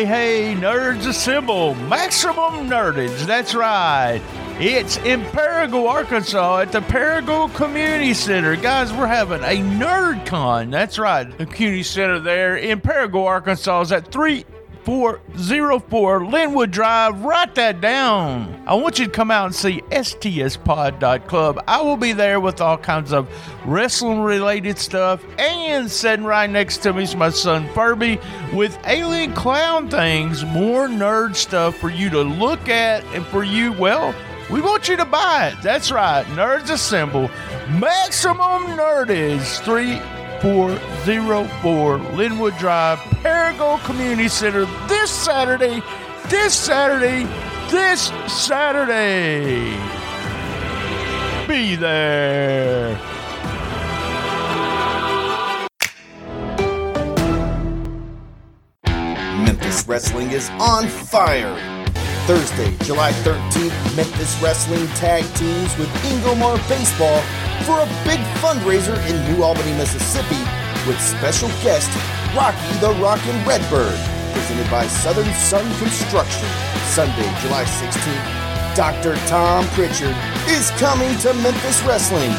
Hey, hey, nerds assemble! Maximum nerdage, that's right. It's in Paragould, Arkansas at the Paragould Community Center. Guys, we're having a nerd con. That's right. The community center there in Paragould, Arkansas is at 3 404 Linwood Drive. Write that down. I want you to come out and see stspod.club. I will be there with all kinds of wrestling related stuff. And sitting right next to me is my son Furby with alien clown things. More nerd stuff for you to look at and for you, well, we want you to buy it. That's right. Nerds Assemble. Maximum Nerdage. 3 404 Linwood Drive, Paragould Community Center this Saturday, this Saturday, this Saturday. Be there. Memphis Wrestling is on fire. Thursday, July 13th, Memphis Wrestling tag teams with Ingomar Baseball for a big fundraiser in New Albany, Mississippi, with special guest Rocky the Rockin' Redbird, presented by Southern Sun Construction. Sunday, July 16th, Dr. Tom Pritchard is coming to Memphis Wrestling.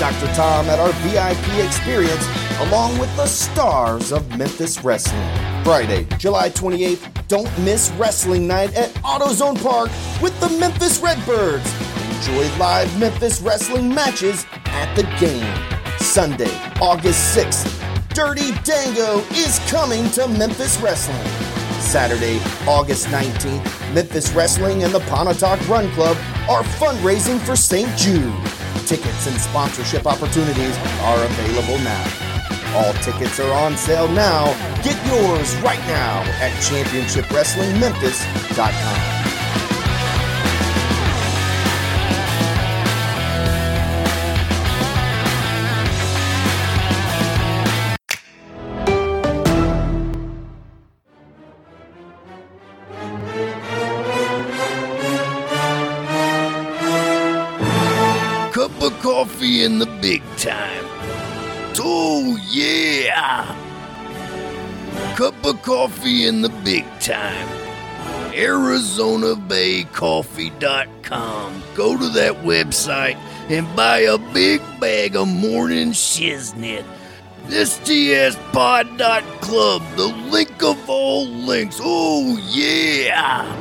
Dr. Tom at our VIP experience, along with the stars of Memphis Wrestling. Friday, July 28th, don't miss Wrestling Night at AutoZone Park with the Memphis Redbirds. Enjoy live Memphis wrestling matches at the game. Sunday, August 6th, Dirty Dango is coming to Memphis Wrestling. Saturday, August 19th, Memphis Wrestling and the Pontotoc Run Club are fundraising for St. Jude. Tickets and sponsorship opportunities are available now. All tickets are on sale now. Get yours right now at ChampionshipWrestlingMemphis.com. coffee in the big time. ArizonaBayCoffee.com. Go to that website and buy a big bag of morning shiznit. STSPod.club, the link of all links. Oh, yeah!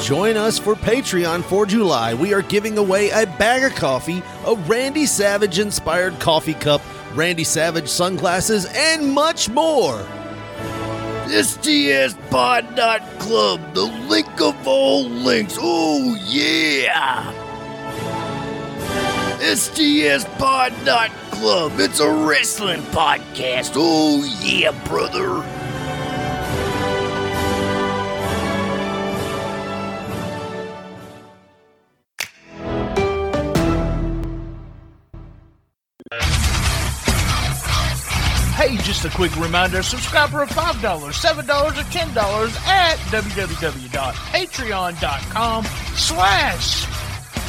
Join us for Patreon for July. We are giving away a bag of coffee, a Randy Savage inspired coffee cup, Randy Savage sunglasses, and much more. STSPod.club, the link of all links. Oh, yeah! STSPod.club, it's a wrestling podcast. Oh, yeah, brother. Hey, just a quick reminder subscribe for $5, $7, or $10 at www.patreon.com slash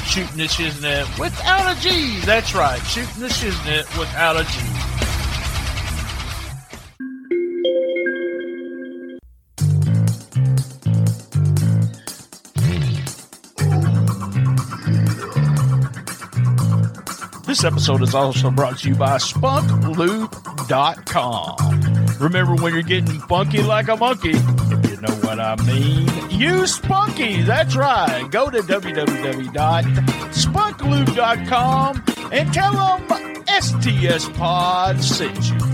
shooting the shiznit without a G. That's right, shooting the shiznit without a G. This episode is also brought to you by SpunkLube.com. Remember when you're getting funky like a monkey, if you know what I mean, use Spunky. That's right. Go to www.spunklube.com and tell them STS Pod sent you.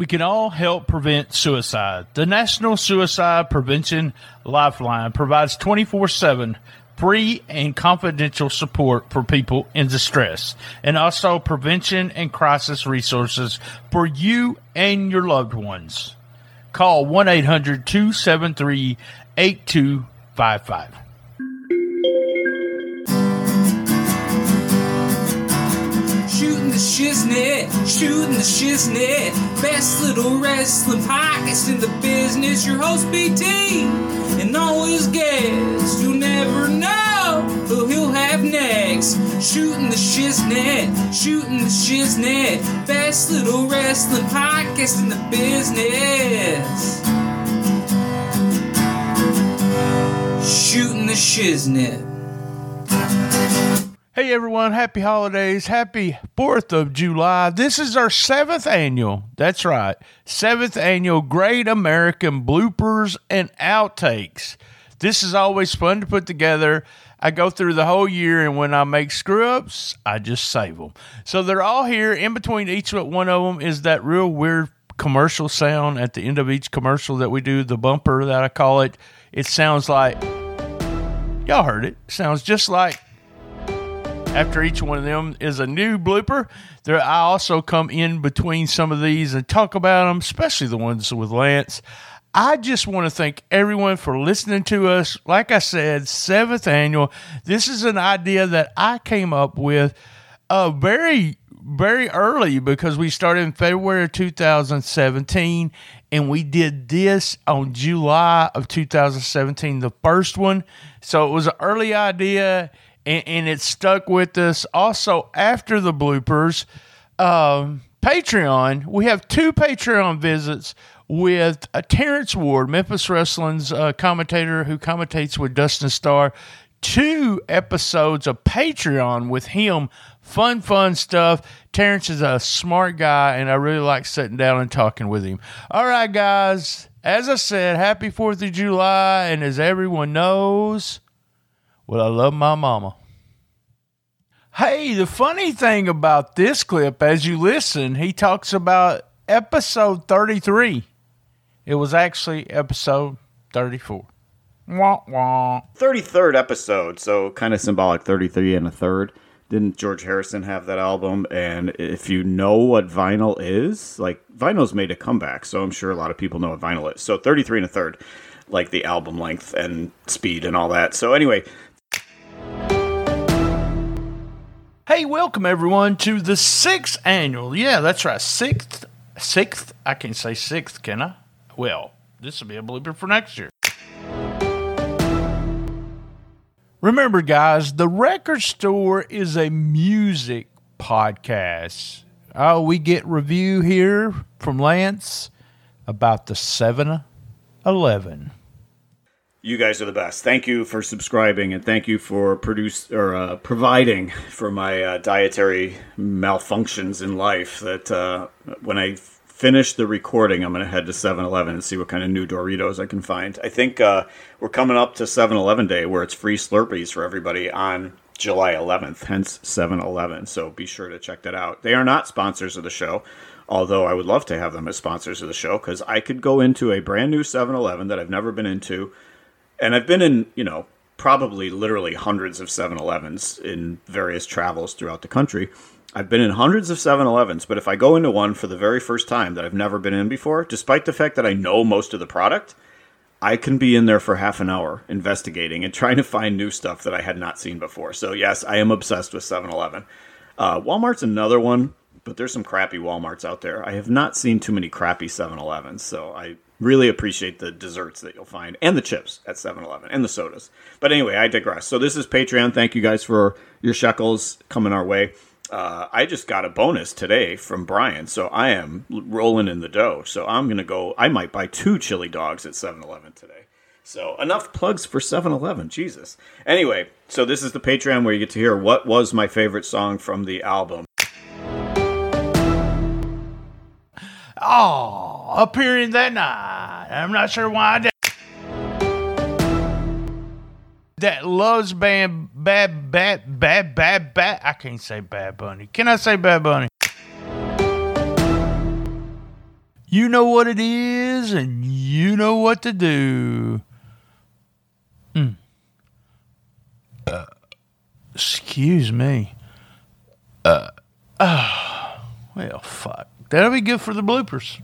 We can all help prevent suicide. The National Suicide Prevention Lifeline provides 24 7 free and confidential support for people in distress and also prevention and crisis resources for you and your loved ones. Call 1 800 273 8255. Shiznit, shooting the shiznit. Best little wrestling podcast in the business. Your host BT and always his guests. You'll never know who he'll have next. Shooting the shiznit, shooting the shiznit. Best little wrestling podcast in the business. Shooting the shiznit. Hey everyone, happy holidays, happy 4th of July. This is our seventh annual, that's right, seventh annual Great American Bloopers and Outtakes. This is always fun to put together. I go through the whole year, and when I make screw ups, I just save them. So they're all here. In between each one of them is that real weird commercial sound at the end of each commercial that we do, the bumper that I call it. It sounds like, y'all heard it, sounds just like after each one of them is a new blooper. There, I also come in between some of these and talk about them, especially the ones with Lance. I just want to thank everyone for listening to us. Like I said, seventh annual. This is an idea that I came up with uh, very, very early because we started in February of 2017 and we did this on July of 2017, the first one. So it was an early idea and, and it stuck with us. Also, after the bloopers, um, Patreon, we have two Patreon visits with uh, Terrence Ward, Memphis Wrestling's uh, commentator who commentates with Dustin Starr. Two episodes of Patreon with him. Fun, fun stuff. Terrence is a smart guy, and I really like sitting down and talking with him. All right, guys. As I said, happy 4th of July. And as everyone knows, well, I love my mama. Hey, the funny thing about this clip, as you listen, he talks about episode 33. It was actually episode 34. Wah, wah. 33rd episode, so kind of symbolic 33 and a third. Didn't George Harrison have that album? And if you know what vinyl is, like vinyl's made a comeback, so I'm sure a lot of people know what vinyl is. So 33 and a third, like the album length and speed and all that. So anyway, Hey, welcome everyone to the sixth annual. Yeah, that's right. Sixth, sixth. I can say sixth, can I? Well, this will be a blooper for next year. Remember, guys, the record store is a music podcast. Oh, we get review here from Lance about the 7 Eleven. You guys are the best. Thank you for subscribing and thank you for produce or uh, providing for my uh, dietary malfunctions in life. That uh, when I finish the recording, I'm going to head to 7-Eleven and see what kind of new Doritos I can find. I think uh, we're coming up to 7-Eleven Day where it's free Slurpees for everybody on July 11th. Hence 7-Eleven. So be sure to check that out. They are not sponsors of the show although I would love to have them as sponsors of the show because I could go into a brand new 7 Eleven that I've never been into and I've been in, you know, probably literally hundreds of 7-Elevens in various travels throughout the country. I've been in hundreds of 7-Elevens, but if I go into one for the very first time that I've never been in before, despite the fact that I know most of the product, I can be in there for half an hour investigating and trying to find new stuff that I had not seen before. So yes, I am obsessed with 7-Eleven. Uh, Walmart's another one, but there's some crappy Walmarts out there. I have not seen too many crappy 7-Elevens, so I really appreciate the desserts that you'll find and the chips at 7-Eleven and the sodas. But anyway, I digress. So this is Patreon. Thank you guys for your shekels coming our way. Uh, I just got a bonus today from Brian, so I am rolling in the dough. So I'm gonna go. I might buy two chili dogs at 7-Eleven today. So enough plugs for 7-Eleven. Jesus. Anyway, so this is the Patreon where you get to hear what was my favorite song from the album. Oh, appearing that night. I'm not sure why. That loves band bad bad bad bad bad. I can't say bad bunny. Can I say bad bunny? You know what it is, and you know what to do. Mm. Uh, excuse me. Uh, uh, well, fuck. That'll be good for the bloopers.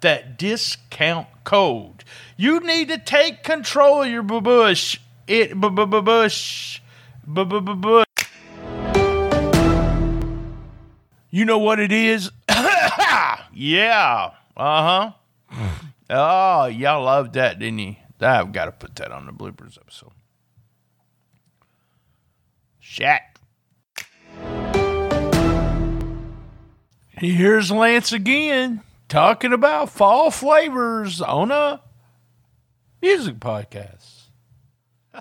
That discount code. You need to take control of your bush. It bush. bush. You know what it is? yeah. Uh huh. Oh, y'all loved that, didn't you? I've got to put that on the bloopers episode. Shaq. Here's Lance again talking about fall flavors on a music podcast.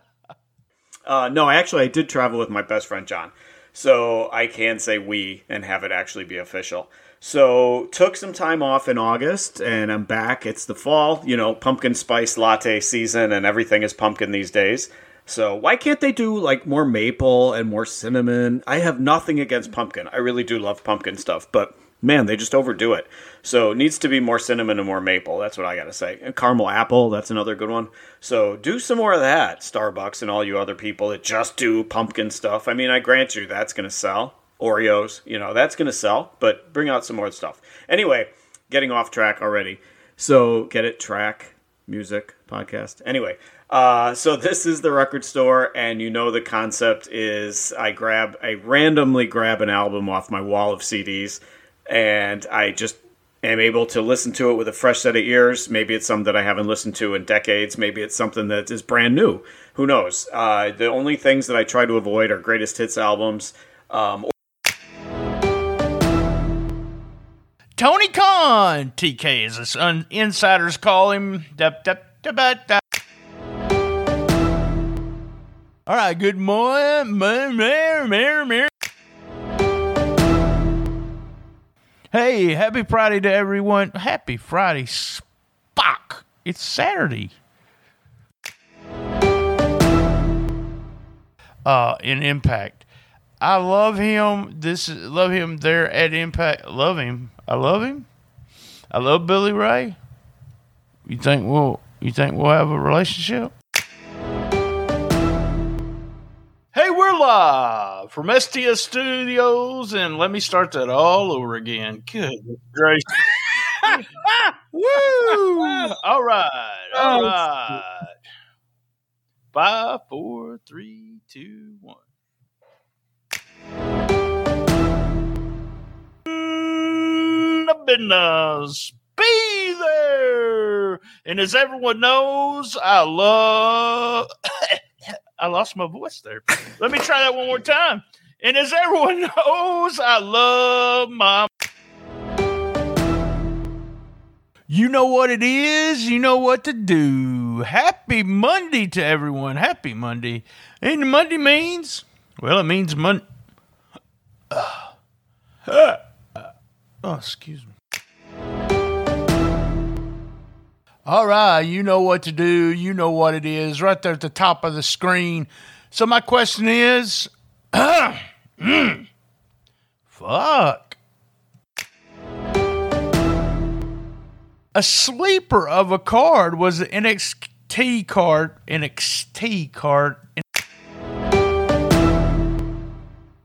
Uh, no, actually, I did travel with my best friend John, so I can say we and have it actually be official. So took some time off in August, and I'm back. It's the fall, you know, pumpkin spice latte season, and everything is pumpkin these days. So why can't they do like more maple and more cinnamon? I have nothing against pumpkin. I really do love pumpkin stuff, but man, they just overdo it. So it needs to be more cinnamon and more maple. That's what I got to say. And caramel apple, that's another good one. So do some more of that, Starbucks and all you other people that just do pumpkin stuff. I mean, I grant you that's going to sell. Oreos, you know, that's going to sell, but bring out some more stuff. Anyway, getting off track already. So get it, track, music, podcast. Anyway, uh, so this is the record store, and you know the concept is I grab, I randomly grab an album off my wall of CDs, and I just am able to listen to it with a fresh set of ears. Maybe it's something that I haven't listened to in decades. Maybe it's something that is brand new. Who knows? Uh, the only things that I try to avoid are greatest hits albums. Um, Tony Khan, TK as the un- insiders call him. Da, da, da. All right, good morning. Hey, happy Friday to everyone. Happy Friday, Spock. It's Saturday. Uh, in Impact. I love him. This is love him there at Impact. Love him. I love him. I love Billy Ray. You think we'll you think we'll have a relationship? We're live from STS Studios, and let me start that all over again. Good gracious. Woo! All right, all oh, right. Five, four, three, two, one. Business. Be there. And as everyone knows, I love. I lost my voice there. Let me try that one more time. And as everyone knows, I love my. You know what it is. You know what to do. Happy Monday to everyone. Happy Monday. And Monday means, well, it means Monday. Uh, uh, oh, excuse me. All right, you know what to do. You know what it is right there at the top of the screen. So, my question is fuck. A sleeper of a card was an NXT card, NXT card.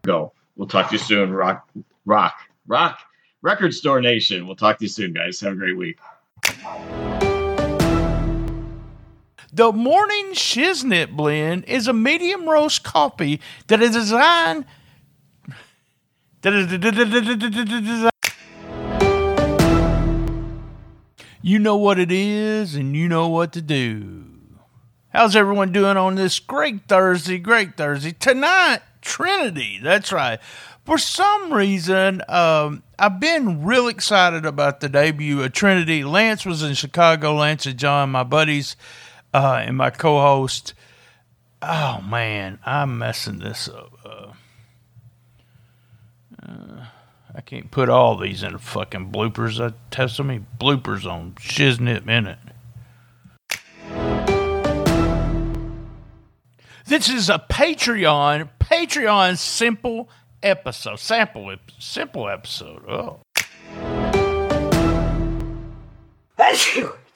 go. We'll talk to you soon. Rock, rock, rock. Record Store Nation. We'll talk to you soon, guys. Have a great week. The Morning Shiznit blend is a medium roast coffee that is designed. You know what it is, and you know what to do. How's everyone doing on this great Thursday? Great Thursday. Tonight, Trinity. That's right. For some reason, um, I've been real excited about the debut of Trinity. Lance was in Chicago. Lance and John, my buddies, uh, and my co host. Oh, man, I'm messing this up. Uh, uh, I can't put all these in fucking bloopers. I have so many bloopers on Shiznit Minute. This is a Patreon, Patreon simple episode, sample, simple episode. Oh,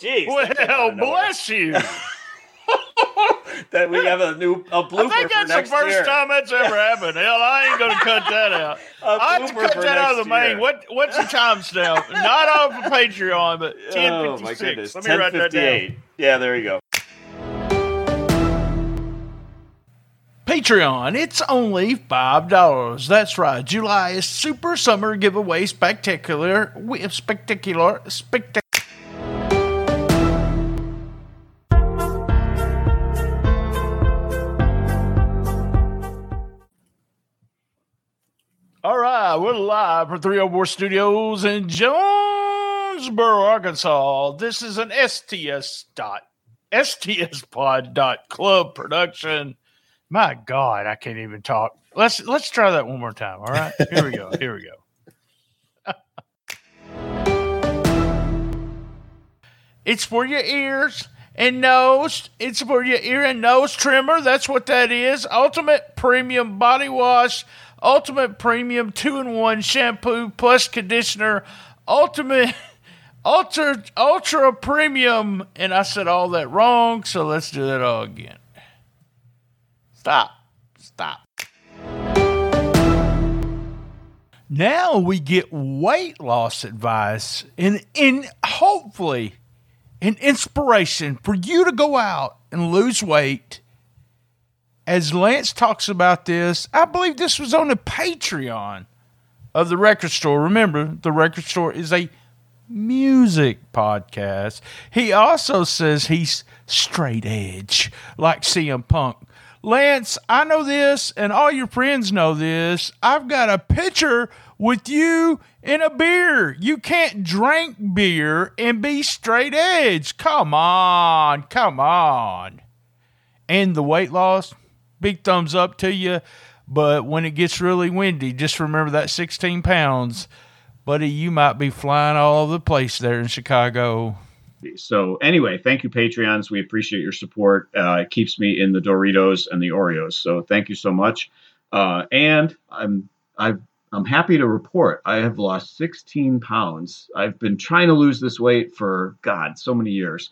Jeez, well, bless you. that we have a new a blooper I think that's the first year. time that's ever happened. Hell, I ain't gonna cut that out. I have to cut that out of the main. year. What what's the timestamp? Not off of Patreon, but ten Oh fifty my goodness, Let me write that down. 1058. Yeah, there you go. Patreon, it's only $5. That's right. July is super summer giveaway spectacular. We have spectacular spectacular. We're live from 304 Studios in Jonesboro, Arkansas. This is an STS dot STS pod dot club production. My God, I can't even talk. Let's let's try that one more time. All right, here we go. Here we go. it's for your ears and nose. It's for your ear and nose trimmer. That's what that is. Ultimate premium body wash ultimate premium two in one shampoo plus conditioner, ultimate ultra ultra premium, and I said all that wrong, so let's do that all again. Stop. Stop. Now we get weight loss advice and and hopefully an inspiration for you to go out and lose weight as Lance talks about this, I believe this was on the Patreon of the record store. Remember, the record store is a music podcast. He also says he's straight edge, like CM Punk. Lance, I know this, and all your friends know this. I've got a picture with you in a beer. You can't drink beer and be straight edge. Come on, come on. And the weight loss, big thumbs up to you. But when it gets really windy, just remember that 16 pounds. Buddy, you might be flying all over the place there in Chicago. So anyway, thank you, Patreons. We appreciate your support. Uh, it keeps me in the Doritos and the Oreos. So thank you so much. Uh, and I'm i am happy to report I have lost 16 pounds. I've been trying to lose this weight for God so many years.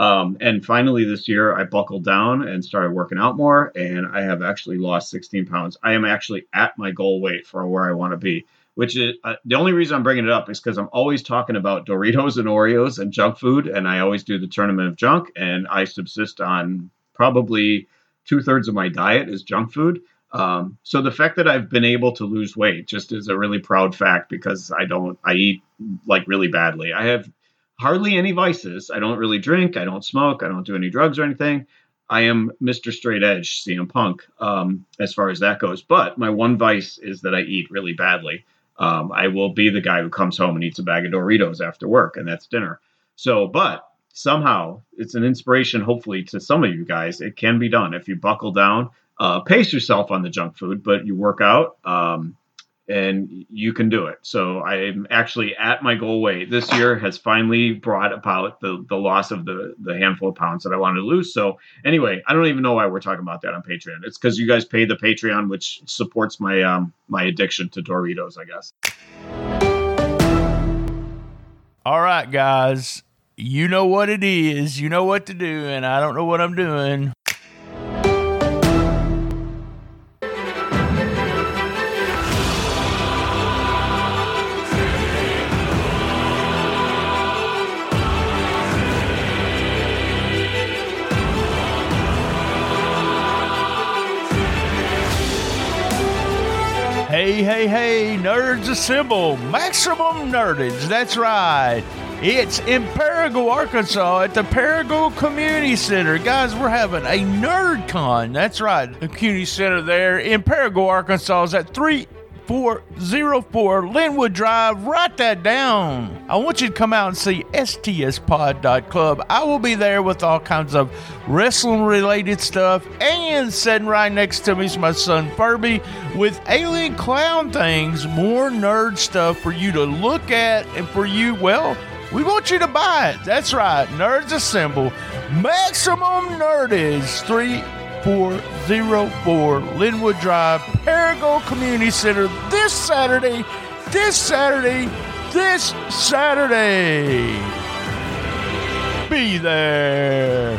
Um, and finally, this year, I buckled down and started working out more, and I have actually lost 16 pounds. I am actually at my goal weight for where I want to be, which is uh, the only reason I'm bringing it up is because I'm always talking about Doritos and Oreos and junk food, and I always do the tournament of junk, and I subsist on probably two thirds of my diet is junk food. Um, so the fact that I've been able to lose weight just is a really proud fact because I don't, I eat like really badly. I have hardly any vices. I don't really drink. I don't smoke. I don't do any drugs or anything. I am Mr. Straight Edge, CM Punk, um, as far as that goes. But my one vice is that I eat really badly. Um, I will be the guy who comes home and eats a bag of Doritos after work, and that's dinner. So, but somehow it's an inspiration, hopefully, to some of you guys. It can be done if you buckle down, uh, pace yourself on the junk food, but you work out. Um, and you can do it. So I'm actually at my goal weight. This year has finally brought about the, the loss of the, the handful of pounds that I wanted to lose. So anyway, I don't even know why we're talking about that on Patreon. It's because you guys pay the Patreon, which supports my um my addiction to Doritos, I guess. All right, guys. You know what it is. You know what to do, and I don't know what I'm doing. Hey, hey, nerds assemble. Maximum nerdage. That's right. It's in Paragould, Arkansas at the Paragould Community Center. Guys, we're having a nerd con. That's right. The community center there in Paragould, Arkansas is at 3 404 Linwood Drive. Write that down. I want you to come out and see stspod.club. I will be there with all kinds of wrestling related stuff. And sitting right next to me is my son Furby with alien clown things, more nerd stuff for you to look at and for you, well, we want you to buy it. That's right. Nerds Assemble. Maximum Nerdage. 3 404 Linwood Drive, Paragould Community Center this Saturday, this Saturday, this Saturday. Be there.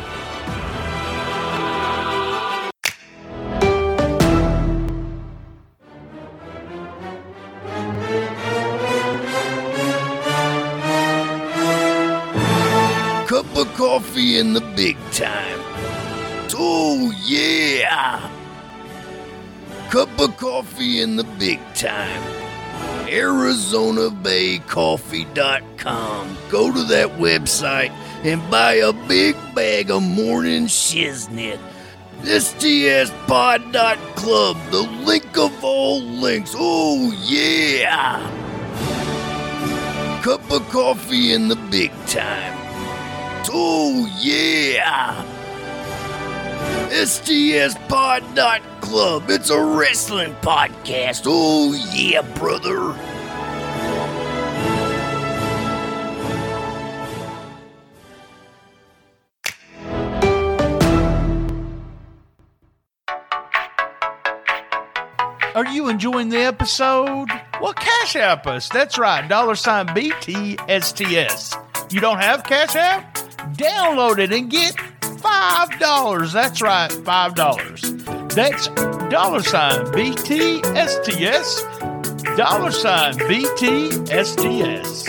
Cup of coffee in the big time. Oh, yeah! Cup of coffee in the big time. ArizonaBayCoffee.com. Go to that website and buy a big bag of morning shiznit. This STSpod.club, the link of all links. Oh, yeah! Cup of coffee in the big time. Oh, yeah! STSpod.club, it's a wrestling podcast. Oh, yeah, brother. Are you enjoying the episode? Well, Cash App us. That's right. Dollar sign BTSTS. You don't have Cash App? Download it and get $5. That's right, $5. That's dollar sign BTSTS. Dollar sign BTSTS.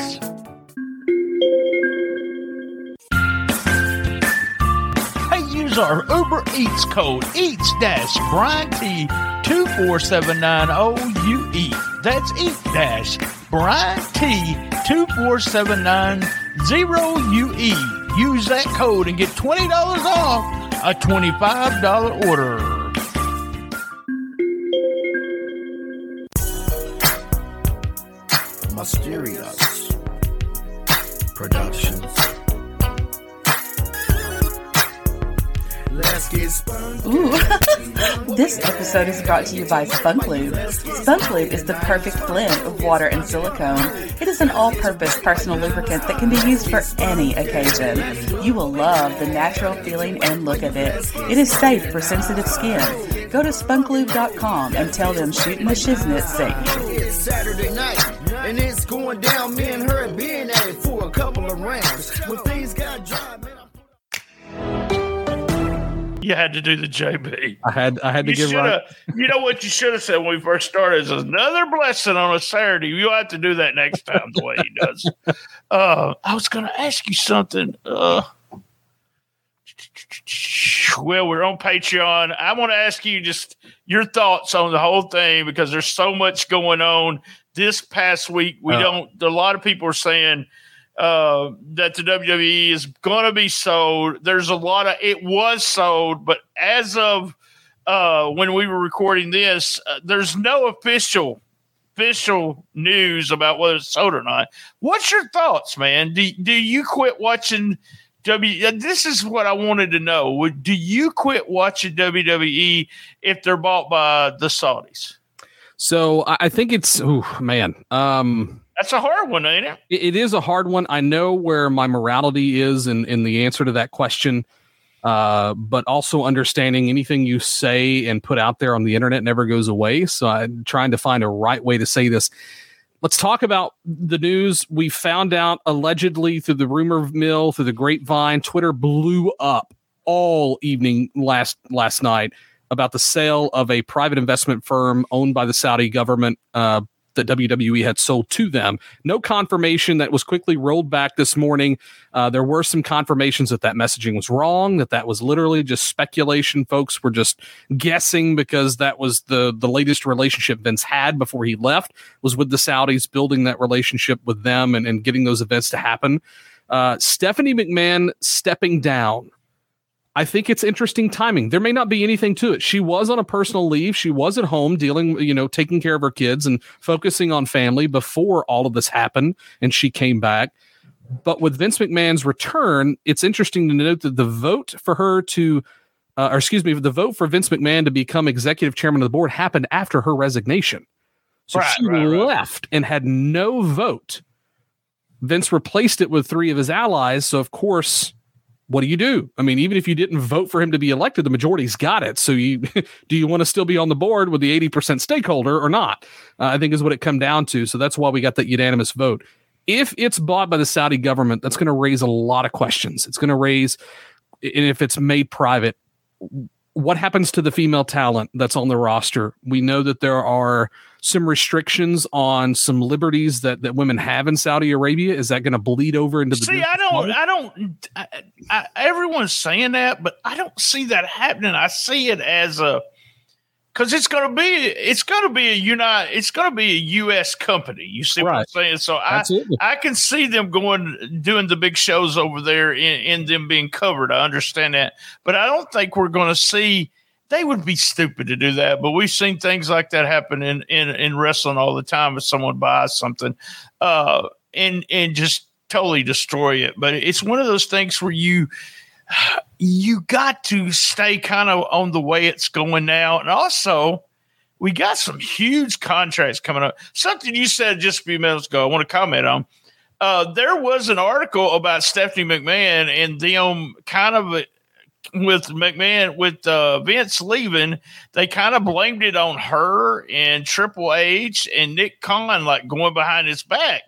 Hey, use our Uber Eats code Eats Dash Brian T two four seven nine O U E. That's Eat Dash Brian T two four seven nine zero U E. Use that code and get twenty dollars off a twenty five dollar order. Mysterious Ooh. this episode is brought to you by Spunk Lube. Spunk Lube is the perfect blend of water and silicone. It is an all purpose personal lubricant that can be used for any occasion. You will love the natural feeling and look of it. It is safe for sensitive skin. Go to spunklube.com and tell them Shooting the Shiznit. It's Saturday night, and it's going down. Me and her been at it for a couple of rounds. You had to do the JB. I had I had to You give right. You know what you should have said when we first started is another blessing on a Saturday. You'll have to do that next time the way he does. Uh, I was going to ask you something. Uh, well, we're on Patreon. I want to ask you just your thoughts on the whole thing because there's so much going on. This past week, we Uh. don't. A lot of people are saying uh, that the WWE is going to be sold. There's a lot of it was sold, but as of uh, when we were recording this, uh, there's no official official news about whether it's sold or not. What's your thoughts, man? Do do you quit watching W? uh, This is what I wanted to know. Would do you quit watching WWE if they're bought by the Saudis? So I think it's oh man. Um That's a hard one, ain't it? it, it is a hard one. I know where my morality is in, in the answer to that question. Uh, but also understanding anything you say and put out there on the internet never goes away. So I'm trying to find a right way to say this. Let's talk about the news. We found out allegedly through the rumor mill, through the grapevine, Twitter blew up all evening last last night about the sale of a private investment firm owned by the Saudi government uh, that WWE had sold to them. No confirmation that was quickly rolled back this morning. Uh, there were some confirmations that that messaging was wrong, that that was literally just speculation. Folks were just guessing because that was the the latest relationship Vince had before he left was with the Saudis, building that relationship with them and, and getting those events to happen. Uh, Stephanie McMahon stepping down. I think it's interesting timing. There may not be anything to it. She was on a personal leave. She was at home dealing, you know, taking care of her kids and focusing on family before all of this happened. And she came back. But with Vince McMahon's return, it's interesting to note that the vote for her to, uh, or excuse me, the vote for Vince McMahon to become executive chairman of the board happened after her resignation. So Right, she right, right. left and had no vote. Vince replaced it with three of his allies. So, of course, what do you do? I mean, even if you didn't vote for him to be elected, the majority's got it. So, you do you want to still be on the board with the 80% stakeholder or not? Uh, I think is what it come down to. So, that's why we got that unanimous vote. If it's bought by the Saudi government, that's going to raise a lot of questions. It's going to raise, and if it's made private, what happens to the female talent that's on the roster? We know that there are some restrictions on some liberties that, that women have in Saudi Arabia. Is that going to bleed over into the See, I don't, I don't. I, I, everyone's saying that, but I don't see that happening. I see it as a because it's going to be, it's going to be a unite, it's going to be a U.S. company. You see what I'm saying? So I, I can see them going doing the big shows over there in, in them being covered. I understand that, but I don't think we're going to see they would be stupid to do that. But we've seen things like that happen in in, in wrestling all the time. If someone buys something, uh, and and just totally destroy it. But it's one of those things where you you got to stay kind of on the way it's going now, and also we got some huge contracts coming up. Something you said just a few minutes ago, I want to comment on. Uh, there was an article about Stephanie McMahon and them kind of with McMahon with uh, Vince leaving. They kind of blamed it on her and Triple H and Nick Khan, like going behind his back.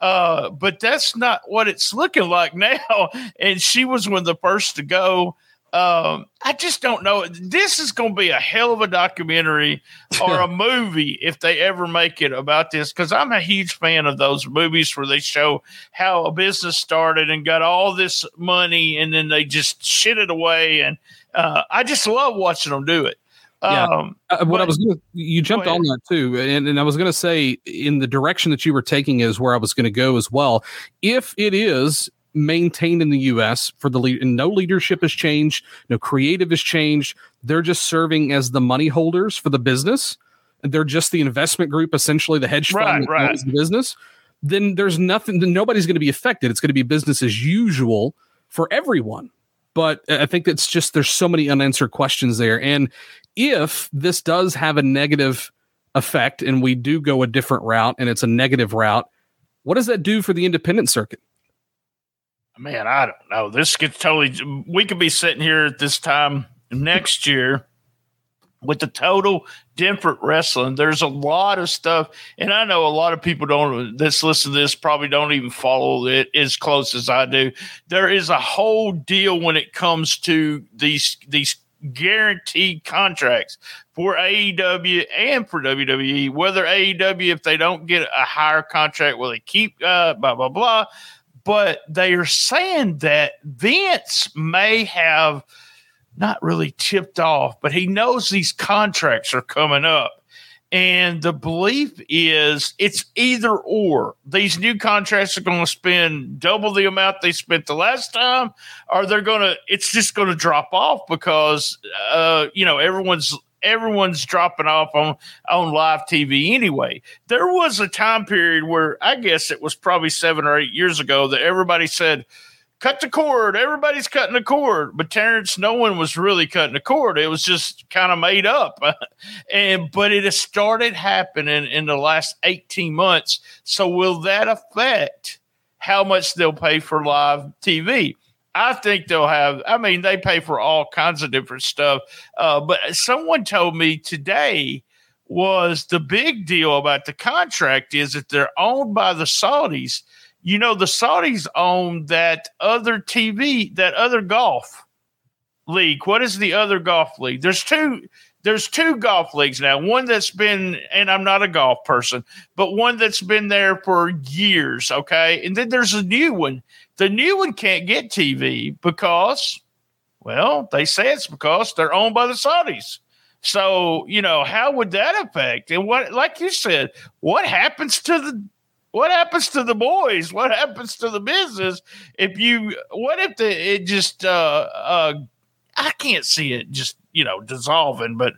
Uh, but that's not what it's looking like now. And she was one of the first to go. Um, I just don't know. This is going to be a hell of a documentary or a movie if they ever make it about this. Because I'm a huge fan of those movies where they show how a business started and got all this money and then they just shit it away. And uh, I just love watching them do it. Yeah. Um, Uh, what but- I was gonna, you jumped ahead. on that too, and, and I was going to say in the direction that you were taking is where I was going to go as well. If it is maintained in the U.S. for the lead, and no leadership has changed, no creative has changed, they're just serving as the money holders for the business. They're just the investment group, essentially the hedge fund Right, that right. owns the business. Then there's nothing. Then nobody's going to be affected. It's going to be business as usual for everyone. But I think it's just there's so many unanswered questions there, and if this does have a negative effect and we do go a different route and it's a negative route, what does that do for the independent circuit? man, I don't know. This gets totally. We could be sitting here at this time next year with the total different wrestling. There's a lot of stuff, and I know a lot of people don't. That's listen to this probably don't even follow it as close as I do. There is a whole deal when it comes to these these guaranteed contracts for AEW and for WWE. Whether AEW, if they don't get a higher contract, will they keep uh, blah blah blah but they are saying that Vince may have not really tipped off, but he knows these contracts are coming up. And the belief is it's either or. These new contracts are going to spend double the amount they spent the last time, or they're going to, it's just going to drop off because, uh, you know, everyone's, everyone's dropping off on on live TV anyway. There was a time period where I guess it was probably seven or eight years ago that everybody said, "Cut the cord." Everybody's cutting the cord, but Terrence, no one was really cutting the cord. It was just kind of made up, and but it has started happening in the last eighteen months. So will that affect how much they'll pay for live TV? I think they'll have. I mean, they pay for all kinds of different stuff. Uh, but someone told me today was the big deal about the contract is that they're owned by the Saudis. You know, the Saudis own that other TV, that other golf league. What is the other golf league? There's two. There's two golf leagues now. One that's been, and I'm not a golf person, but one that's been there for years. Okay, and then there's a new one. The new one can't get TV because, well, they say it's because they're owned by the Saudis. So, you know, how would that affect? And what, like you said, what happens to the, what happens to the boys? What happens to the business if you, what if the, it just, uh, uh, I can't see it just, you know, dissolving, but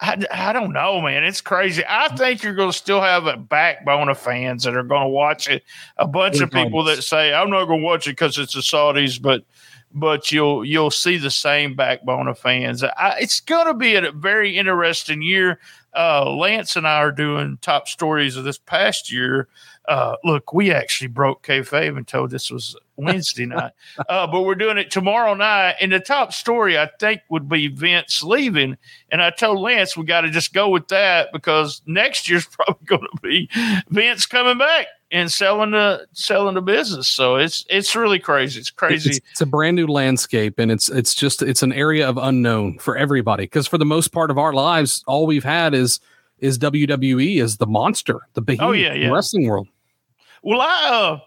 I, I don't know, man. It's crazy. I think you're going to still have a backbone of fans that are going to watch it. A bunch of people that say, I'm not going to watch it because it's the Saudis, but but you'll you'll see the same backbone of fans. I, it's going to be a very interesting year. Uh, Lance and I are doing top stories of this past year. Uh, look, we actually broke kayfabe and told this was Wednesday night, uh, but we're doing it tomorrow night. And the top story I think would be Vince leaving. And I told Lance we got to just go with that because next year's probably going to be Vince coming back and selling the selling the business. So it's it's really crazy. It's crazy. It's, it's a brand new landscape, and it's it's just it's an area of unknown for everybody. Because for the most part of our lives, all we've had is is WWE is the monster, the behemoth Oh, yeah, yeah. wrestling world. Well, I, uh,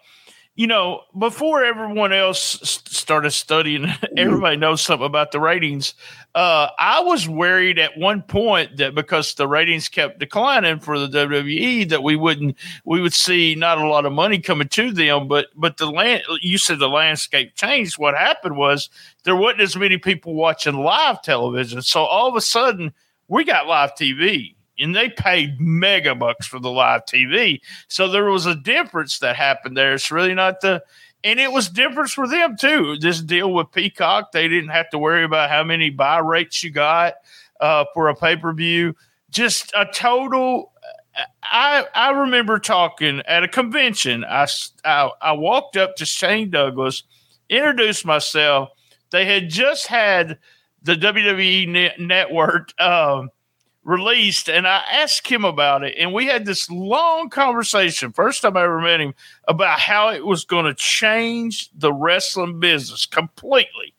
you know, before everyone else started studying, everybody knows something about the ratings. Uh, I was worried at one point that because the ratings kept declining for the WWE, that we wouldn't, we would see not a lot of money coming to them. But but the land, you said the landscape changed. What happened was there wasn't as many people watching live television, so all of a sudden we got live TV and they paid mega bucks for the live TV. So there was a difference that happened there. It's really not the, and it was difference for them too. This deal with Peacock, they didn't have to worry about how many buy rates you got uh, for a pay per view. Just a total. I I remember talking at a convention. I, I I walked up to Shane Douglas, introduced myself. They had just had the WWE net, network. Um, released and I asked him about it and we had this long conversation first time I ever met him about how it was going to change the wrestling business completely.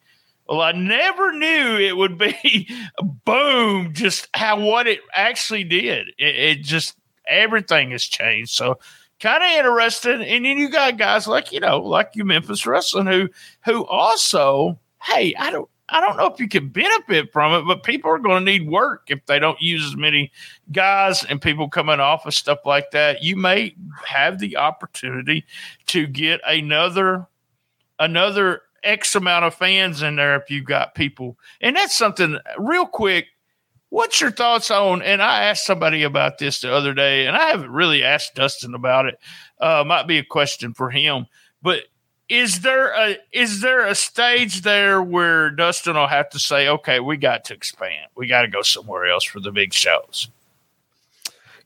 Well, I never knew it would be boom just how what it actually did. It, it just everything has changed. So kind of interesting and then you got guys like, you know, like you Memphis Wrestling who who also, hey, I don't I don't know if you can benefit from it, but people are going to need work if they don't use as many guys and people coming off of stuff like that. You may have the opportunity to get another another X amount of fans in there if you've got people. And that's something real quick. What's your thoughts on? And I asked somebody about this the other day, and I haven't really asked Dustin about it. Uh, might be a question for him, but is there a is there a stage there where Dustin will have to say, okay, we got to expand, we got to go somewhere else for the big shows?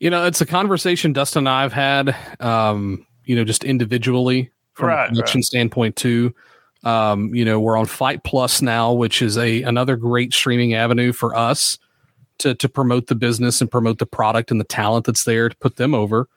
You know, it's a conversation Dustin and I've had, um, you know, just individually from Right, a production right. standpoint too. Um, you know, we're on Fight Plus now, which is a another great streaming avenue for us to to promote the business and promote the product and the talent that's there to put them over.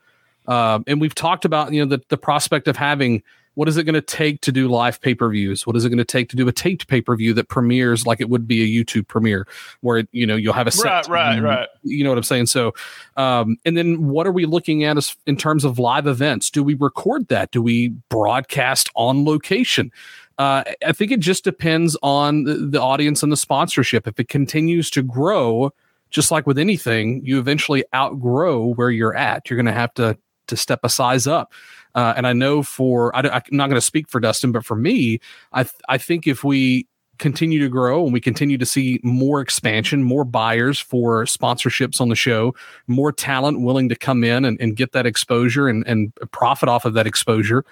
Um, and we've talked about you know the the prospect of having what is it going to take to do live pay per views? What is it going to take to do a taped pay per view that premieres like it would be a YouTube premiere, where it, you know you'll have a set Right, right, team, right. You know what I'm saying? So, um, and then what are we looking at as in terms of live events? Do we record that? Do we broadcast on location? Uh, I think it just depends on the, the audience and the sponsorship. If it continues to grow, just like with anything, you eventually outgrow where you're at. You're going to have to to step a size up. Uh, and I know for I, am not going to speak for Dustin, but for me, I th- I think if we continue to grow and we continue to see more expansion, more buyers for sponsorships on the show, more talent willing to come in and, and get that exposure and, and profit off of that exposure,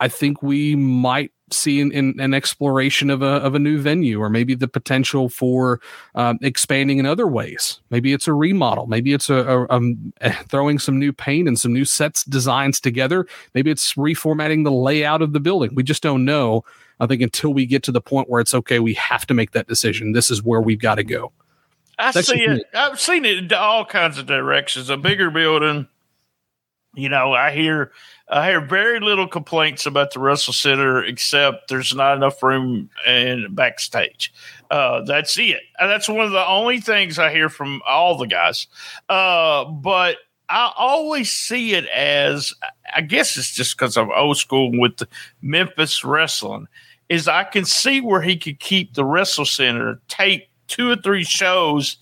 I think we might see in, in, an exploration of a of a new venue, or maybe the potential for um, expanding in other ways. Maybe it's a remodel. Maybe it's a, a um, throwing some new paint and some new sets designs together. Maybe it's reformatting the layout of the building. We just don't know. I think until we get to the point where it's okay, we have to make that decision. This is where we've got to go. I That's see it. I've seen it in all kinds of directions. A bigger building, you know, I hear I hear very little complaints about the Wrestle Center, except there's not enough room and backstage. Uh, that's it. That's one of the only things I hear from all the guys. Uh, but I always see it as I guess it's just because I'm old school with Memphis wrestling. Is I can see where he could keep the Wrestle Center, take two or three shows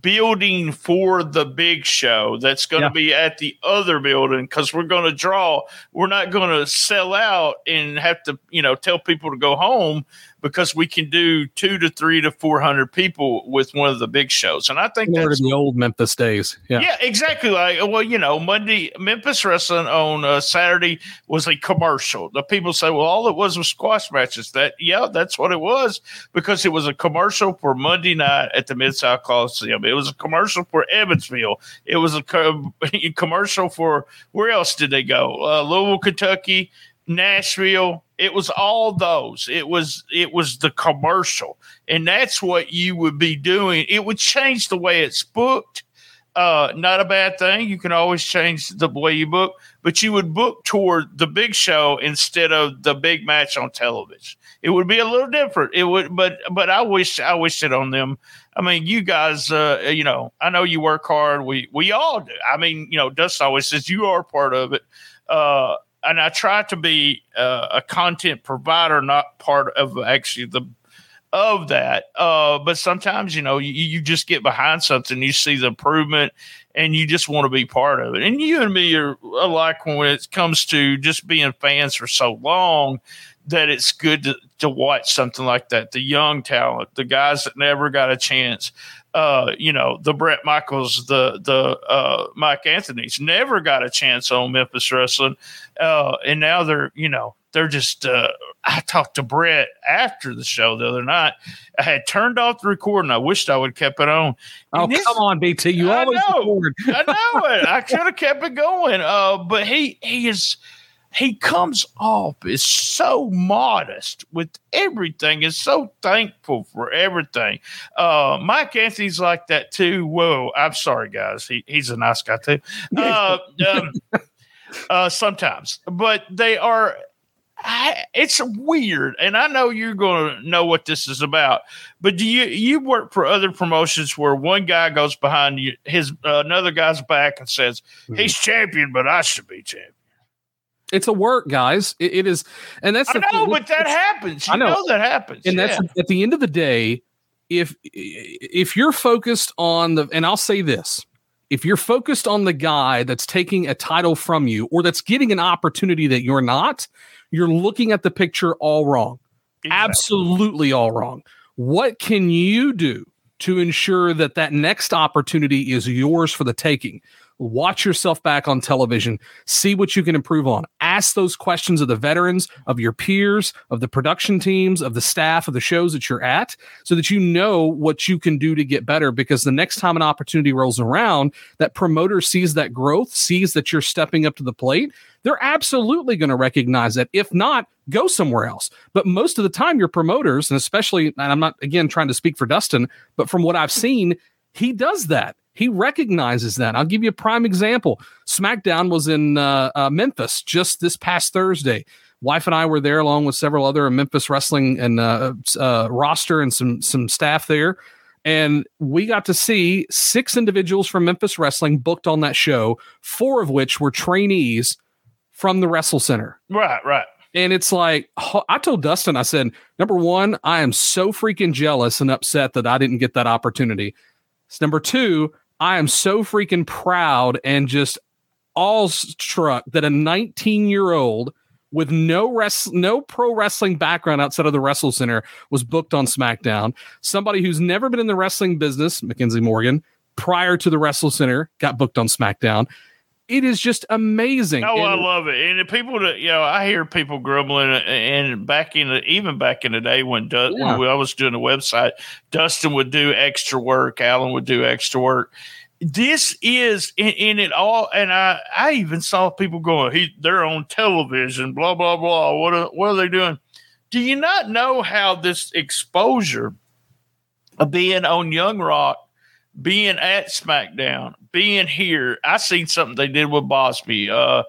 building for the big show that's going to Yeah. be at the other building because we're going to draw we're not going to sell out and have to you know tell people to go home because we can do two to three to four hundred people with one of the big shows and i think Similar that's the old Memphis days. Yeah. yeah, exactly. Like, well, you know, Monday Memphis Wrestling on uh, Saturday was a commercial. The people say, well, all it was was squash matches. That, yeah, that's what it was because it was a commercial for Monday night at the Mid South Coliseum. It was a commercial for Evansville. It was a co- commercial for where else did they go? Uh, Louisville, Kentucky, Nashville. It was all those. It was it was the commercial, and that's what you would be doing. It would change the way it's booked uh, not a bad thing. You can always change the way you book, but you would book toward the big show instead of the big match on television. It would be a little different. It would, but but I wish I wish it on them. I mean, you guys, uh, you know, I know you work hard. We we all do. I mean, you know, Dust always says you are part of it. Uh, and I try to be uh, a content provider, not part of actually the of that. Uh, but sometimes, you know, you, you just get behind something, you see the improvement, and you just want to be part of it. And you and me are alike when it comes to just being fans for so long that it's good to, to watch something like that. The young talent, the guys that never got a chance. Uh, you know, the Brett Michaels, the the uh, Mike Anthony's never got a chance on Memphis wrestling, uh, and now they're you know they're just. Uh, I talked to Brett after the show the other night. I had turned off the recording. I wished I would have kept it on. Oh, this- come on, BT. You I always know. record. I know it. I could have kept it going. Uh, but he he is he comes off is so modest with everything. Is so thankful for everything. Uh, Mike Anthony's like that too. Whoa, I'm sorry, guys. He he's a nice guy too. Uh, um, uh, sometimes, but they are. I, it's weird, and I know you're going to know what this is about. But do you you work for other promotions where one guy goes behind you, his uh, another guy's back and says he's champion, but I should be champion. It's a work, guys. It, it is, and that's I know, thing. but that happens. You I know. know. that happens. and that's at the end of the day if if you're focused on the and i'll say this if you're focused on the guy that's taking a title from you or that's getting an opportunity that you're not you're looking at the picture all wrong absolutely all wrong what can you do to ensure that that next opportunity is yours for the taking watch yourself back on television. See what you can improve on. Ask those questions of the veterans of your peers of the production teams of the staff of the shows that you're at so that you know what you can do to get better because the next time an opportunity rolls around that promoter sees that growth sees that you're stepping up to the plate they're absolutely going to recognize that if not go somewhere else. But most of the time your promoters and especially and i'm not again trying to speak for dustin but from what i've seen he does that he recognizes that. I'll give you a prime example. SmackDown was in uh, uh, Memphis just this past Thursday. Wife and I were there along with several other Memphis wrestling and uh, uh, roster and some some staff there, and we got to see six individuals from Memphis wrestling booked on that show. Four of which were trainees from the Wrestle Center. right, right. And it's like, I told Dustin, I said, number one, I am so freaking jealous and upset that I didn't get that opportunity. S- Number two, I am so freaking proud and just awestruck that a 19 year old with no rest, no pro wrestling background outside of the Wrestle Center was booked on SmackDown. Somebody who's never been in the wrestling business, Mackenzie Morgan, prior to the Wrestle Center, got booked on SmackDown. It is just amazing. Oh, I love it. And the people that you know, I hear people grumbling, uh, and back in the even back in the day when Yeah. when I was doing the website, Dustin would do extra work, Alan would do extra work. This is in, in it all, and I I even saw people going, he they're on television, blah blah blah. What are, what are they doing? Do you not know how this exposure of being on Young Rock, being at SmackDown, being here. I seen something they did with Bosby uh,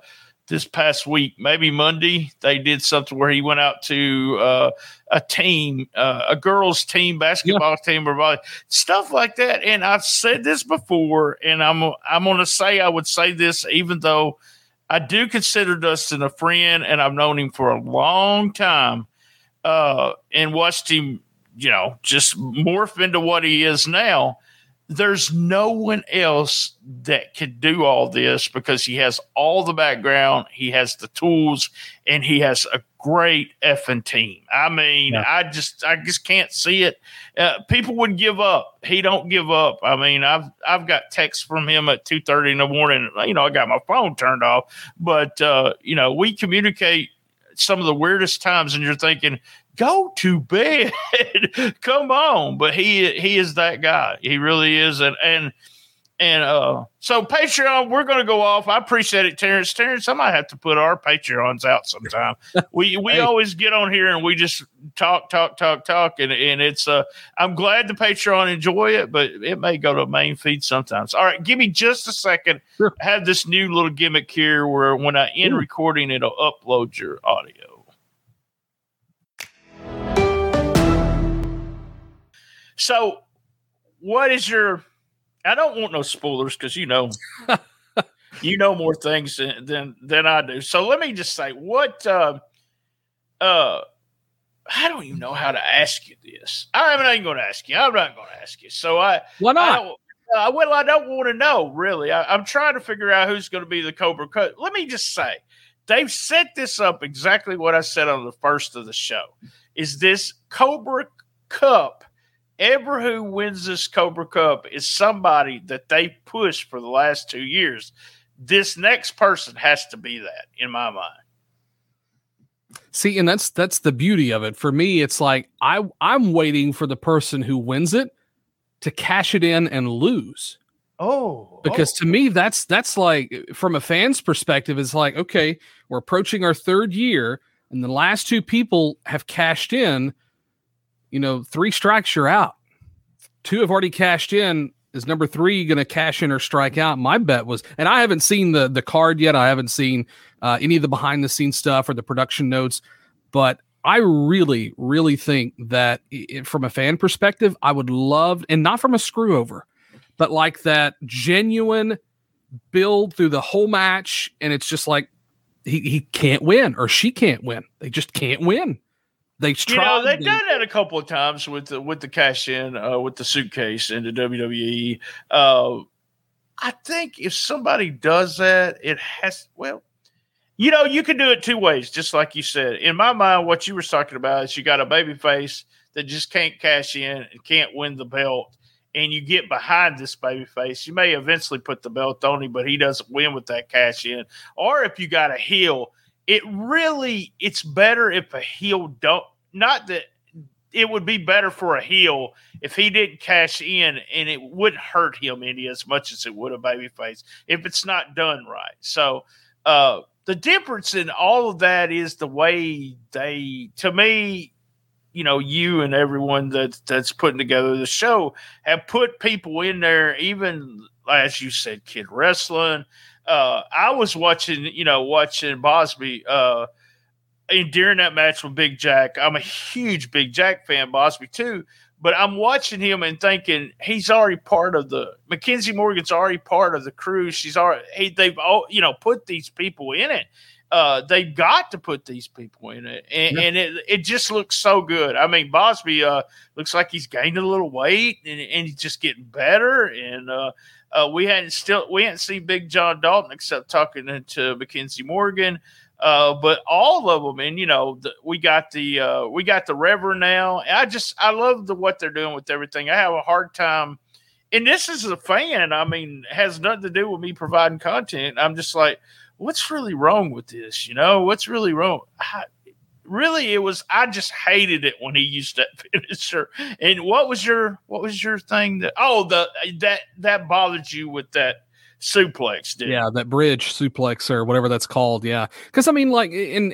this past week, maybe Monday. They did something where he went out to uh, a team, uh, a girls' team, basketball team, or volley- stuff like that. And I've said this before, and I'm I'm going to say I would say this, even though I do consider Dustin a friend, and I've known him for a long time, uh, and watched him, you know, just morph into what he is now there's no one else that could do all this because he has all the background, he has the tools, and he has a great effing team. I mean, I just I just can't see it. Uh, people would give up. He don't give up. I mean, I've I've got texts from him at two thirty in the morning. You know, I got my phone turned off, but uh, you know, we communicate some of the weirdest times, and you're thinking, go to bed. Come on. But he he is that guy. He really is. And and and uh so Patreon, we're gonna go off. I appreciate it, Terrence. Terrence, I might have to put our Patreons out sometime. we we Hey. always get on here and we just talk, talk, talk, talk, and, and it's uh I'm glad the Patreon enjoy it, but it may go to main feed sometimes. All right, give me just a second. Sure. I have this new little gimmick here where when I end Ooh. recording, it'll upload your audio. So, what is your? I don't want no spoilers because you know you know more things than, than than I do. So let me just say, what? Uh, uh, I don't even know how to ask you this. I'm not even going to ask you. I'm not going to ask you. So I why not? I uh, well, I don't want to know really. I, I'm trying to figure out who's going to be the Cobra Cup. Let me just say, they've set this up exactly what I said on the first of the show. Is this Cobra Cup? Ever who wins this Cobra Cup is somebody that they pushed for the last two years. This next person has to be that in my mind. See, and that's that's the beauty of it. For me, it's like I I'm waiting for the person who wins it to cash it in and lose. Oh, because oh. to me that's that's like from a fan's perspective it's like okay we're approaching our third year and the last two people have cashed in you know three strikes you're out two have already cashed in is number three going to cash in or strike out my bet was and i haven't seen the the card yet i haven't seen uh, any of the behind the scenes stuff or the production notes but I really, really think that it, from a fan perspective, I would love, and not from a screw over, but like that genuine build through the whole match. And it's just like he, he can't win or she can't win. They just can't win. They you tried. know they've done that a couple of times with the with the cash in uh, with the suitcase into WWE. Uh, I think if somebody does that, it has well you know, you can do it two ways, just like you said. In my mind, what you were talking about is you got a baby face that just can't cash in and can't win the belt, and you get behind this baby face. You may eventually put the belt on him, but he doesn't win with that cash in. Or if you got a heel, it really it's better if a heel don't not that it would be better for a heel if he didn't cash in and it wouldn't hurt him any as much as it would a baby face if it's not done right. So uh the difference in all of that is the way they to me you know you and everyone that that's putting together the show have put people in there even as you said kid wrestling uh i was watching you know watching bosby uh and during that match with big jack i'm a huge big jack fan bosby too but I'm watching him and thinking he's already part of the Mackenzie Morgan's already part of the crew. She's already he, they've all you know put these people in it. Uh, they've got to put these people in it, and, Yeah. and it it just looks so good. I mean, Bosby uh, looks like he's gained a little weight, and, and he's just getting better. And uh, uh, we hadn't still we hadn't seen Big John Dalton except talking to Mackenzie Morgan. Uh, but all of them, and you know, the, we got the uh, we got the Reverend now. I just I love the what they're doing with everything. I have a hard time, and this is a fan. I mean, has nothing to do with me providing content. I'm just like, what's really wrong with this? You know, what's really wrong? I, really, it was. I just hated it when he used that finisher. And what was your what was your thing that? Oh, the that that bothered you with that suplex, did yeah, that bridge suplex or whatever that's called. Yeah, because I mean, like, in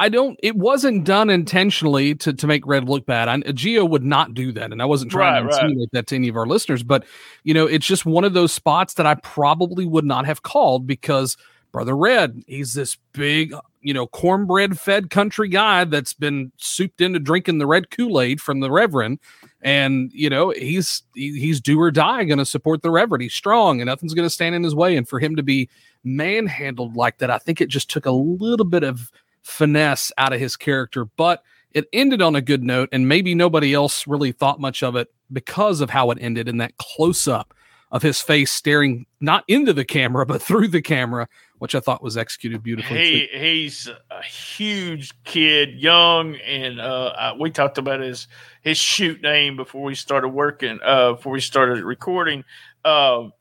I don't. It wasn't done intentionally to to make Red look bad. I, Geo would not do that, and I wasn't trying Right, to right. insinuate that to any of our listeners. But you know, it's just one of those spots that I probably would not have called because brother Red, he's this big, you know, cornbread fed country guy that's been souped into drinking the red Kool Aid from the Reverend, and you know he's he, he's do or die going to support the Reverend. He's strong, and nothing's going to stand in his way. And for him to be manhandled like that, I think it just took a little bit of finesse out of his character, but it ended on a good note, and maybe nobody else really thought much of it because of how it ended in that close up of his face staring not into the camera but through the camera, which I thought was executed beautifully. He he's a huge kid, young, and uh, I- we talked about his his shoot name before we started working, uh, before we started recording. Um,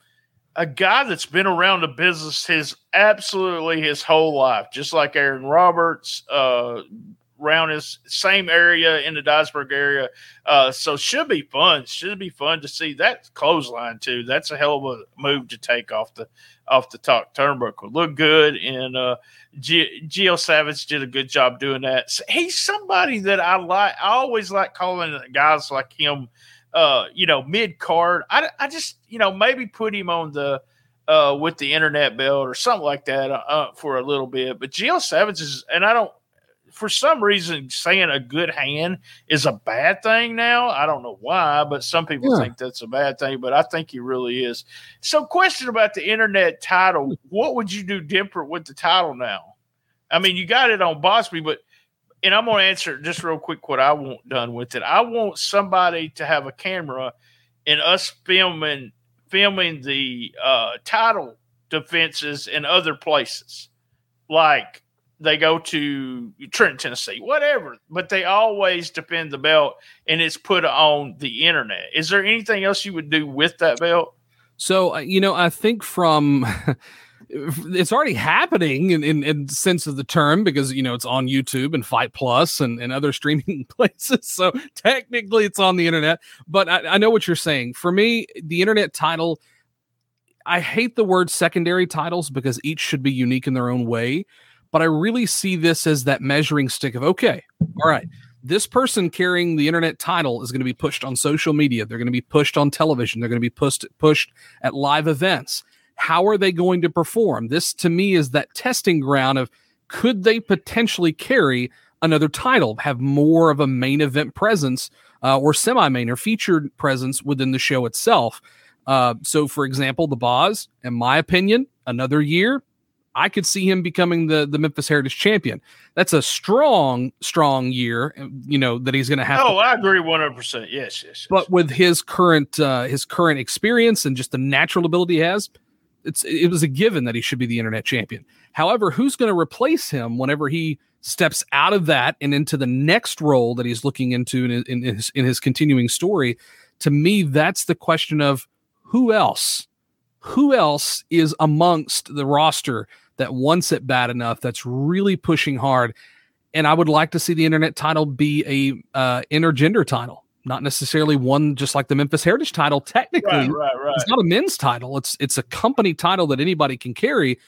a guy that's been around the business his absolutely his whole life, just like Aaron Roberts, uh, around his same area in the Dyersburg area. Uh, so should be fun. Should be fun to see that clothesline too. That's a hell of a move to take off the off the top turnbuckle. Look good, and uh, G- Geo Savage did a good job doing that. He's somebody that I like. I always like calling guys like him. Uh, you know, mid card. I, I just you know maybe put him on the uh with the internet belt or something like that uh, for a little bit. But Geo Savage is, and I don't for some reason saying a good hand is a bad thing now. I don't know why, but some people Yeah. think that's a bad thing, but I think he really is. So, question about the internet title: What would you do different with the title now? I mean, you got it on Bosby, but and I'm going to answer just real quick what I want done with it. I want somebody to have a camera and us filming filming the uh, title defenses in other places, like they go to Trenton, Tennessee, whatever. But they always defend the belt, and it's put on the internet. Is there anything else you would do with that belt? So uh, you know, I think from it's already happening in, in, in sense of the term because you know it's on YouTube and Fight Plus and, and other streaming places. So technically, it's on the internet. But I, I know what you're saying. For me, the internet title. I hate the word secondary titles because each should be unique in their own way. But I really see this as that measuring stick of okay, all right, this person carrying the internet title is going to be pushed on social media. They're going to be pushed on television. They're going to be pushed pushed at live events. How are they going to perform? This to me is that testing ground of could they potentially carry another title, have more of a main event presence uh, or semi-main or featured presence within the show itself. Uh, so, for example, the Boz, in my opinion, another year, I could see him becoming the the Memphis Heritage Champion. That's a strong, strong year. You know that he's going to have. to Oh, I agree one hundred percent. Yes, yes. yes. but with his current uh, his current experience and just the natural ability he has, it's it was a given that he should be the internet champion. However, who's going to replace him whenever he steps out of that and into the next role that he's looking into in, in, in his in his continuing story? To me, that's the question of who else, who else is amongst the roster that wants it bad enough that's really pushing hard. And I would like to see the internet title be a uh, intergender title not necessarily one just like the Memphis Heritage title. Technically, right, right, right. it's not a men's title. It's it's a company title that anybody can carry.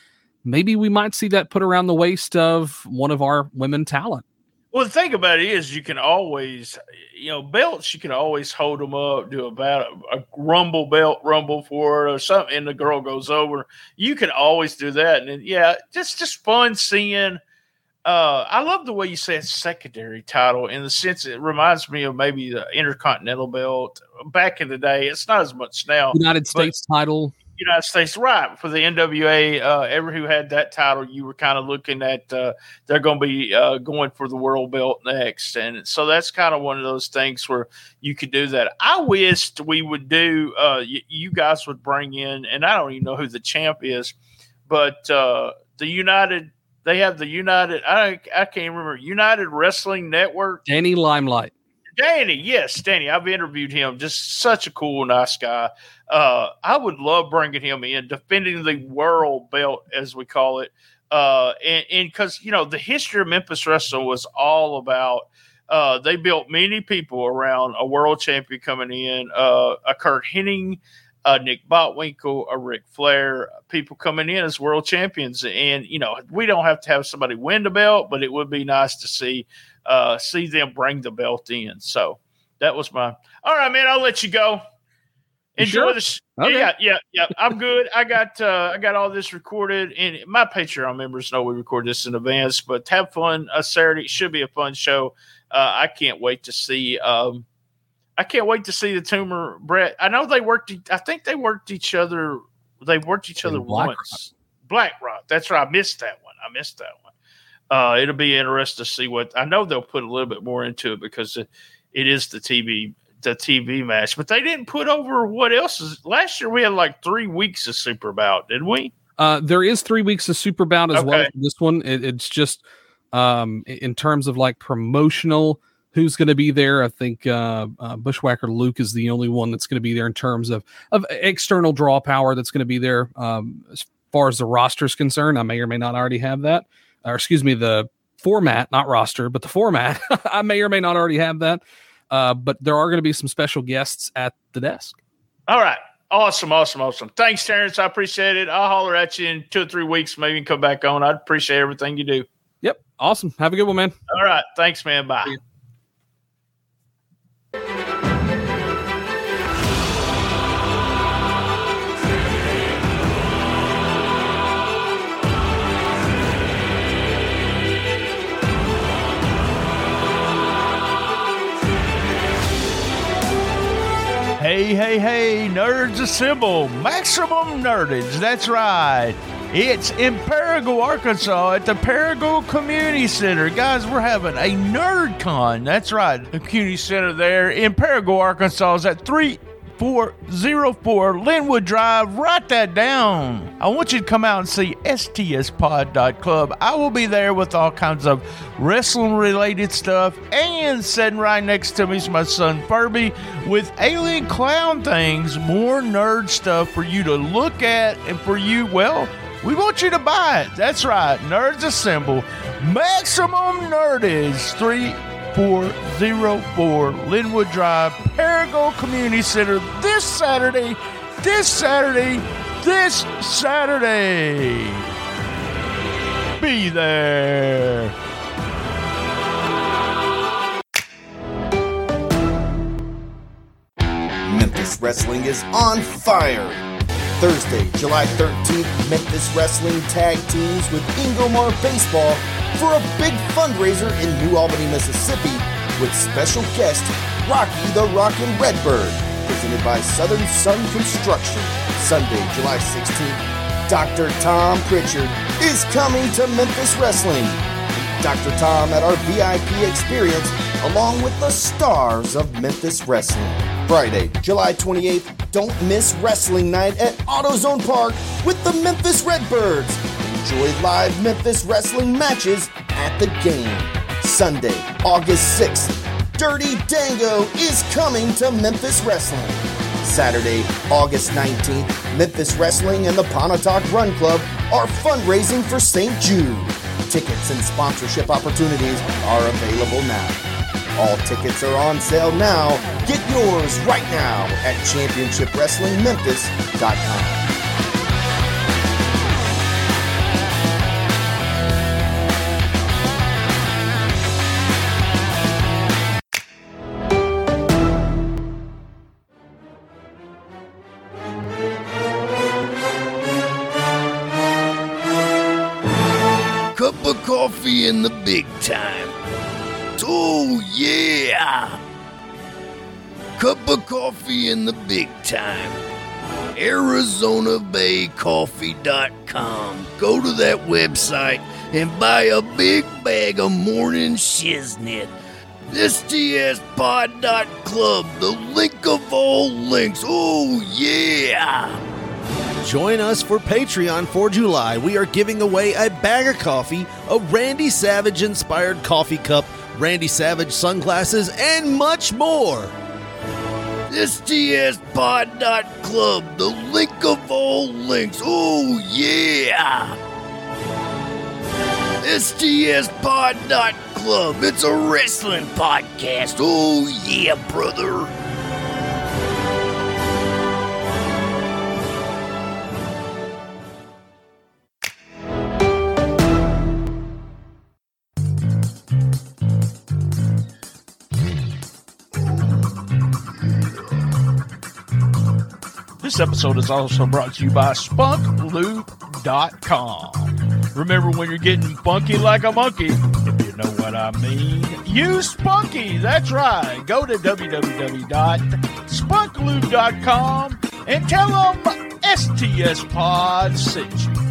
Maybe we might see that put around the waist of one of our women talent. Well, the thing about it is, you can always, you know, belts. You can always hold them up, do a battle, a rumble belt, rumble for it, or something, and the girl goes over. You can always do that, and then, yeah, just just fun seeing. Uh, I love the way you said secondary title in the sense it reminds me of maybe the Intercontinental belt back in the day. It's not as much now. United States title. United States, right? For the NWA, uh, ever who had that title, you were kind of looking at uh, they're going to be uh, going for the world belt next, and so that's kind of one of those things where you could do that. I wished we would do. Uh, y- you guys would bring in, and I don't even know who the champ is, but uh, the United. They have the United. I I can't remember United Wrestling Network. Danny Limelight. Danny, yes, Danny. I've interviewed him. Just such a cool, nice guy. Uh, I would love bringing him in, defending the world belt, as we call it. Uh, and because you know the history of Memphis wrestling was all about. Uh, they built many people around a world champion coming in, uh, a Curt Hennig, a Nick Bockwinkel, a Ric Flair, people coming in as world champions. And you know we don't have to have somebody win the belt, but it would be nice to see uh, see them bring the belt in. So that was my. All right, man. I'll let you go. Enjoy sure? the. Sh- Okay. Yeah, yeah, yeah. I'm good. I got uh, I got all this recorded, and my Patreon members know we record this in advance. But have fun. Uh, Saturday should be a fun show. Uh, I can't wait to see. Um, I can't wait to see the tumor Brett. I know they worked. I think they worked each other. They worked each other Black once. Black Rock. That's right. I missed that one. I missed that one. Uh, it'll be interesting to see what. I know they'll put a little bit more into it because it, it is the TV the TV match, but they didn't put over what else is. Last year we had like three weeks of Super Bout, didn't we? Uh, there is three weeks of Super Bout as well. Okay. for This one, it, it's just um, in terms of like promotional. Who's going to be there? I think uh, uh, Bushwhacker Luke is the only one that's going to be there in terms of of external draw power that's going to be there. Um, as far as the roster is concerned, I may or may not already have that, or excuse me, the format, not roster, but the format. I may or may not already have that. Uh, but there are going to be some special guests at the desk. All right. Awesome, awesome, awesome. Thanks, Terrence. I appreciate it. I'll holler at you in two or three weeks, maybe and come back on. I'd appreciate everything you do. Yep, awesome. Have a good one, man. All right. Thanks, man. Bye. Hey, hey, hey, nerds assemble! Maximum nerdage, that's right. It's in Paragould, Arkansas at the Paragould Community Center. Guys, we're having a nerd con. That's right. The community center there in Paragould, Arkansas is at 3404 Linwood Drive. Write that down. I want you to come out and see stspod.club. I will be there with all kinds of wrestling related stuff and sitting right next to me is my son Furby with alien clown things, more nerd stuff for you to look at and for you, well, we want you to buy it. That's right. Nerds Assemble. Maximum Nerdage. 3404 Linwood Drive, Paragould Community Center this Saturday. This Saturday. This Saturday. Be there. Memphis Wrestling is on fire. Thursday, July 13th, Memphis Wrestling tag teams with Ingomar Baseball for a big fundraiser in New Albany, Mississippi with special guest Rocky the Rockin' Redbird, presented by Southern Sun Construction. Sunday, July 16th, Dr. Tom Pritchard is coming to Memphis Wrestling. Dr. Tom at our VIP experience along with the stars of Memphis Wrestling. Friday, July 28th, don't miss Wrestling Night at AutoZone Park with the Memphis Redbirds. Enjoy live Memphis wrestling matches at the game. Sunday, August 6th, Dirty Dango is coming to Memphis Wrestling. Saturday, August 19th, Memphis Wrestling and the Pontotoc Run Club are fundraising for St. Jude. Tickets and sponsorship opportunities are available now. All tickets are on sale now. Get yours right now at ChampionshipWrestlingMemphis.com. big time. Oh, yeah! Cup of coffee in the big time. ArizonaBayCoffee.com. Go to that website and buy a big bag of morning shiznit. STSPod.club, the link of all links. Oh, yeah! Join us for Patreon for July. We are giving away a bag of coffee, a Randy Savage inspired coffee cup, Randy Savage sunglasses, and much more. STSPod.club, the link of all links. Oh, yeah! STSPod.club, it's a wrestling podcast. Oh, yeah, brother. This episode is also brought to you by SpunkLube.com. Remember when you're getting funky like a monkey, if you know what I mean, use Spunky. That's right. Go to www.spunklube.com and tell them STS Pod sent you.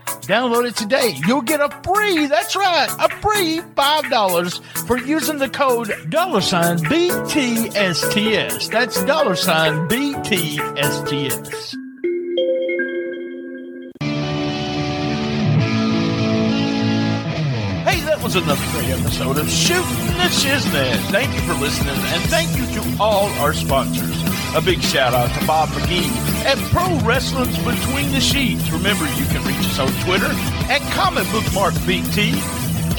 download it today. You'll get a free, that's right, a free $5 for using the code dollar sign BTSTS. That's dollar sign BTSTS. Hey, that was another great episode of Shooting the Shiznit. Thank you for listening, and thank you to all our sponsors. A big shout out to Bob McGee at Pro Wrestling's Between the Sheets. Remember, you can reach us on Twitter at Comic Book Mark BT,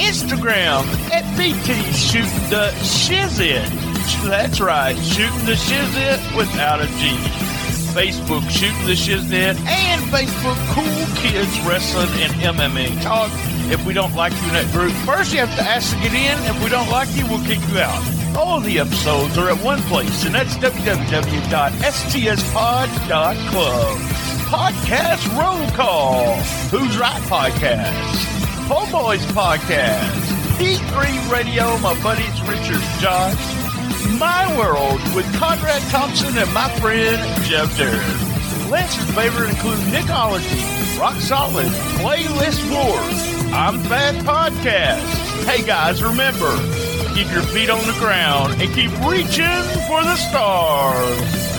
Instagram at BT Shooting the Shiznit. That's right, Shooting the Shiznit without a G. Facebook Shooting the Shiznit and Facebook Cool Kids Wrestling and MMA Talk. If we don't like you in that group, first you have to ask to get in. If we don't like you, we'll kick you out. All the episodes are at one place, and that's www.stspod.club. Podcast Roll Call. Who's Right Podcast. Homeboys Podcast. P3 Radio, my buddies Richard Josh. My World with Conrad Thompson and my friend Jeff Jarrett. Lance's favorite include Nickology, Rock Solid, Playlist Wars, I'm Bad Podcast. Hey guys, remember, keep your feet on the ground and keep reaching for the stars.